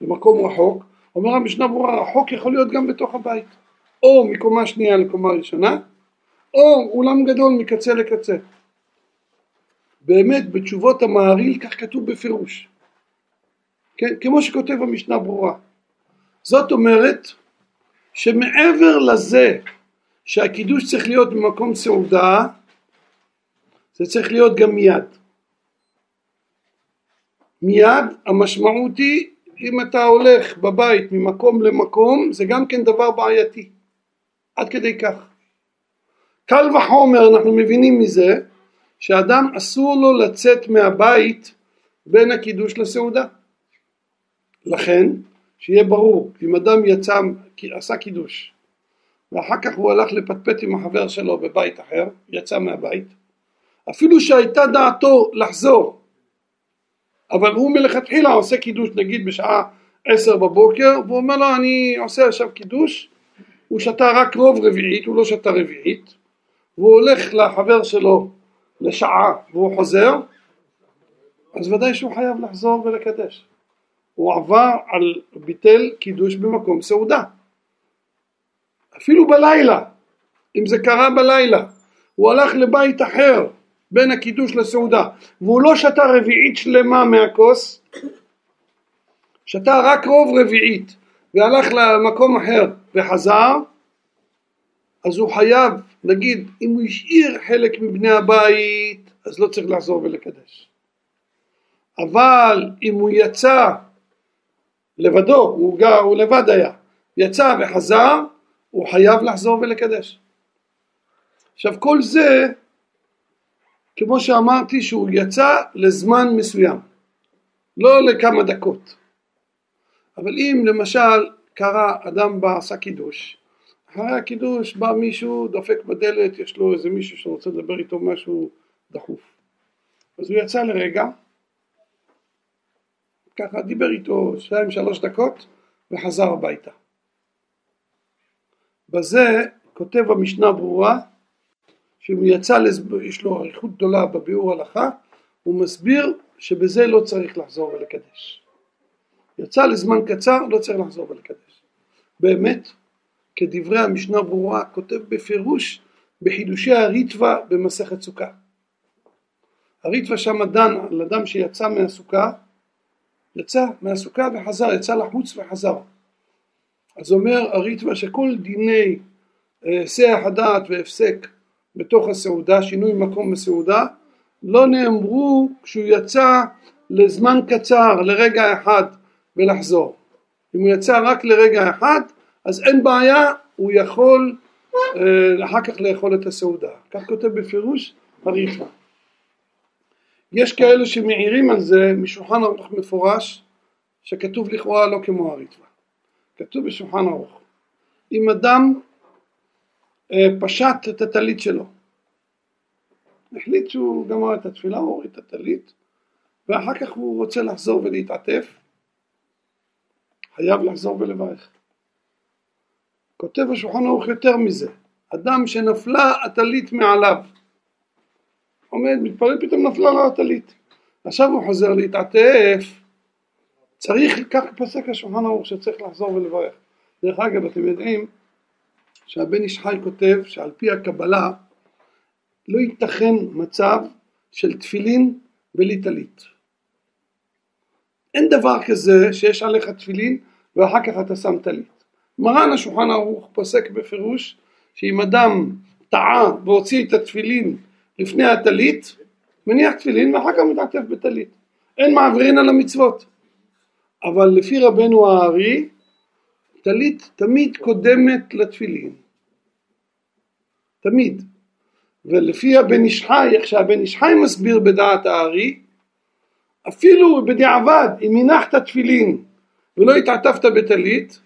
למקום רחוק אומר המשנה ברורה רחוק יכול להיות גם בתוך הבית. או מקומה שנייה לקומה ראשונה או אולם גדול מקצה לקצה. באמת בתשובות המעריל כך כתוב בפירוש. כן, כמו שכותב המשנה ברורה. זאת אומרת שמעבר לזה שהקידוש צריך להיות במקום סעודה, זה צריך להיות גם מיד. מיד המשמעות היא אם אתה הולך בבית ממקום למקום זה גם כן דבר בעייתי. עד כדי כך. קל וחומר אנחנו מבינים מזה שאדם אסור לו לצאת מהבית בין הקידוש לסעודה. לכן שיהיה ברור אם אדם יצא עשה קידוש ואחר כך הוא הלך לפטפט עם החבר שלו בבית אחר יצא מהבית אפילו שהייתה דעתו לחזור אבל הוא מלכתחילה עושה קידוש נגיד בשעה עשר בבוקר והוא אומר לו אני עושה עכשיו קידוש. הוא שתה רק רוב רביעית הוא לא שתה רביעית. והוא הולך לחבר שלו לשעה והוא חוזר אז ודאי שהוא חייב לחזור ולקדש. הוא עבר על ביטל קידוש במקום סעודה. אפילו בלילה אם זה קרה בלילה. הוא הלך לבית אחר בין הקידוש לסעודה. והוא לא שתה רביעית שלמה מהכוס שתה רק רוב רביעית והלך למקום אחר וחזר אז הוא חייב נגיד אם הוא השאיר חלק מבני הבית אז לא צריך לחזור ולקדש. אבל אם הוא יצא לבדו הוא, גר, הוא לבד היה יצא וחזר הוא חייב לחזור ולקדש. עכשיו כל זה כמו שאמרתי שהוא יצא לזמן מסוים, לא לכמה דקות. אבל אם למשל קרה אדם בא עשה קידוש, אחרי הקידוש בא מישהו דופק בדלת, יש לו איזה מישהו שרוצה לדבר איתו משהו דחוף. אז הוא יצא לרגע, ככה דיבר איתו שתיים שלוש דקות וחזר הביתה. בזה כותב המשנה ברורה שאם יצא, יש לו אריכות גדולה בביאור הלכה, הוא מסביר שבזה לא צריך לחזור ולקדש. יצא לזמן קצר, לא צריך לחזור ולקדש. באמת, כדברי המשנה ברורה, כותב בפירוש בחידושי הריטווה במסכת סוכה. הריטווה שם דן על אדם שיצא מהסוכה, יצא מהסוכה וחזר, יצא לחוץ וחזר. אז אומר הריטווה שכל דיני אה, הדעת והפסק בתוך הסעודה, שינוי מקום בסעודה, לא נאמרו כשהוא יצא לזמן קצר, לרגע אחד ולחזור. אם הוא יצא רק לרגע אחד, אז אין בעיה, הוא יכול אה, אחר כך לאכול את הסעודה. כך כותב בפירוש הריחה. יש כאלה שמעירים על זה משולחן ערוך מפורש, שכתוב לכאורה לא כמו הריטווה. כתוב בשולחן ערוך. אם אדם פשט את הטלית שלו. החליט שהוא גמר את התפילה, הוא הוריד את הטלית, ואחר כך הוא רוצה לחזור ולהתעטף, חייב לחזור ולברך. כותב השולחן ערוך יותר מזה, אדם שנפלה הטלית מעליו, עומד, מתפלל, פתאום נפלה לו הטלית. עכשיו הוא חוזר להתעטף, צריך, כך פסק השולחן ערוך שצריך לחזור ולברך. דרך אגב, אתם יודעים שהבן איש חי כותב שעל פי הקבלה לא ייתכן מצב של תפילין בלי טלית. אין דבר כזה שיש עליך תפילין ואחר כך אתה שם טלית. מרן השולחן ערוך פוסק בפירוש שאם אדם טעה והוציא את התפילין לפני הטלית, מניח תפילין ואחר כך מתעטף בטלית. אין מעברין על המצוות. אבל לפי רבנו הארי, טלית תמיד קודמת לתפילין. תמיד. ולפי הבן איש חי, איך שהבן איש חי מסביר בדעת הארי, אפילו בדיעבד, אם הנחת תפילין ולא התעטפת בטלית,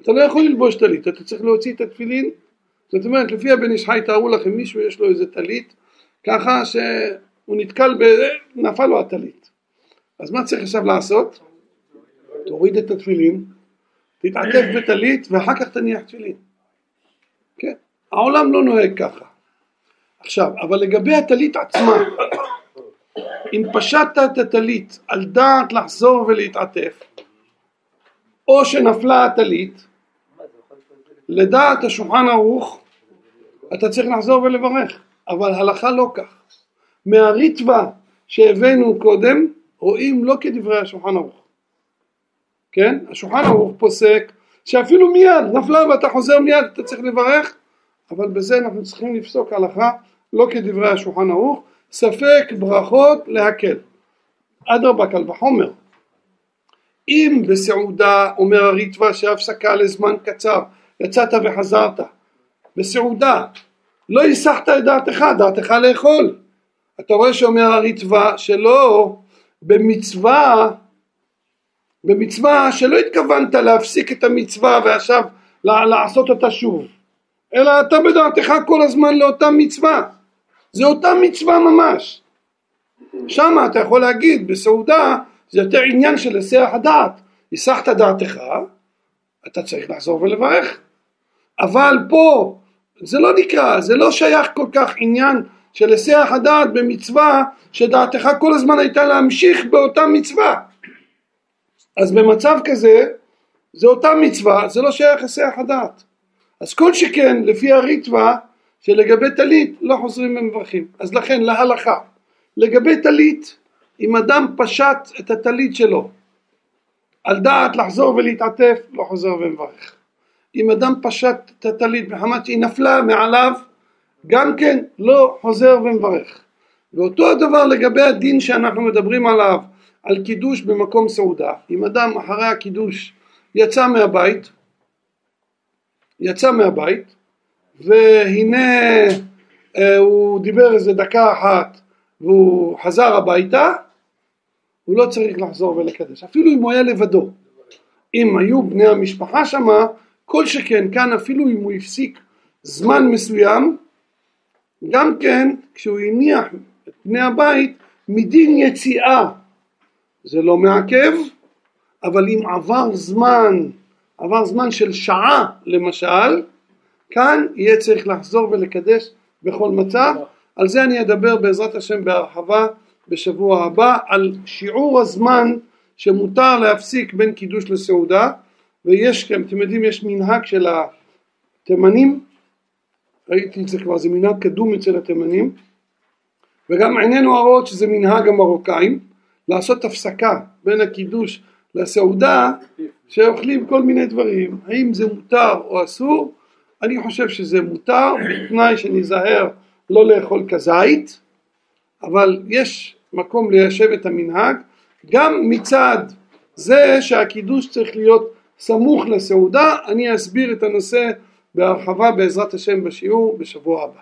אתה לא יכול ללבוש טלית, אתה צריך להוציא את התפילין. זאת אומרת, לפי הבן איש חי, תארו לכם, מישהו יש לו איזה טלית, ככה שהוא נתקל ב... נפל לו הטלית. אז מה צריך עכשיו לעשות? תוריד את התפילין, תתעטף בטלית ואחר כך תניח תפילין. כן, העולם לא נוהג ככה. עכשיו, אבל לגבי הטלית עצמה, אם פשטת את הטלית על דעת לחזור ולהתעטף, או שנפלה הטלית, לדעת השולחן ערוך, אתה צריך לחזור ולברך, אבל הלכה לא כך. מהריטווה שהבאנו קודם, רואים לא כדברי השולחן ערוך. כן? השולחן ערוך פוסק שאפילו מיד נפלה ואתה חוזר מיד אתה צריך לברך אבל בזה אנחנו צריכים לפסוק הלכה לא כדברי השולחן ערוך. ספק ברכות להקל. אדרבה קל וחומר. אם בסעודה אומר הריטב"א שהפסקה לזמן קצר יצאת וחזרת בסעודה לא הסחת את דעתך, דעתך לאכול. אתה רואה שאומר הריטב"א שלא במצווה במצווה שלא התכוונת להפסיק את המצווה ועכשיו לעשות אותה שוב. אלא אתה בדעתך כל הזמן לאותה מצווה. זה אותה מצווה ממש. שם אתה יכול להגיד בסעודה זה יותר עניין של היסח הדעת. הסחת דעתך אתה צריך לחזור ולברך. אבל פה זה לא נקרא זה לא שייך כל כך עניין של היסח הדעת במצווה שדעתך כל הזמן הייתה להמשיך באותה מצווה אז במצב כזה זה אותה מצווה זה לא שייך היסח הדעת. אז כל שכן לפי הריטווה שלגבי טלית לא חוזרים ומברכים. אז לכן להלכה. לגבי טלית אם אדם פשט את הטלית שלו על דעת לחזור ולהתעטף לא חוזר ומברך. אם אדם פשט את הטלית מחמת שהיא נפלה מעליו גם כן לא חוזר ומברך. ואותו הדבר לגבי הדין שאנחנו מדברים עליו על קידוש במקום סעודה. אם אדם אחרי הקידוש יצא מהבית יצא מהבית והנה אה, הוא דיבר איזה דקה אחת והוא חזר הביתה הוא לא צריך לחזור ולקדש. אפילו אם הוא היה לבדו. אם היו בני המשפחה שמה כל שכן כאן אפילו אם הוא הפסיק זמן מסוים גם כן כשהוא הניח את בני הבית מדין יציאה זה לא מעכב אבל אם עבר זמן עבר זמן של שעה למשל כאן יהיה צריך לחזור ולקדש בכל מצב. על זה אני אדבר בעזרת השם בהרחבה בשבוע הבא על שיעור הזמן שמותר להפסיק בין קידוש לסעודה. ויש, אתם יודעים, יש מנהג של התימנים, ראיתי את זה כבר, זה מנהג קדום אצל התימנים, וגם עינינו הרואות שזה מנהג המרוקאים, לעשות הפסקה בין הקידוש לסעודה, שאוכלים כל מיני דברים, האם זה מותר או אסור, אני חושב שזה מותר, בתנאי שניזהר לא לאכול כזית, אבל יש מקום ליישב את המנהג, גם מצד זה שהקידוש צריך להיות סמוך לסעודה, אני אסביר את הנושא בהרחבה בעזרת השם בשיעור בשבוע הבא.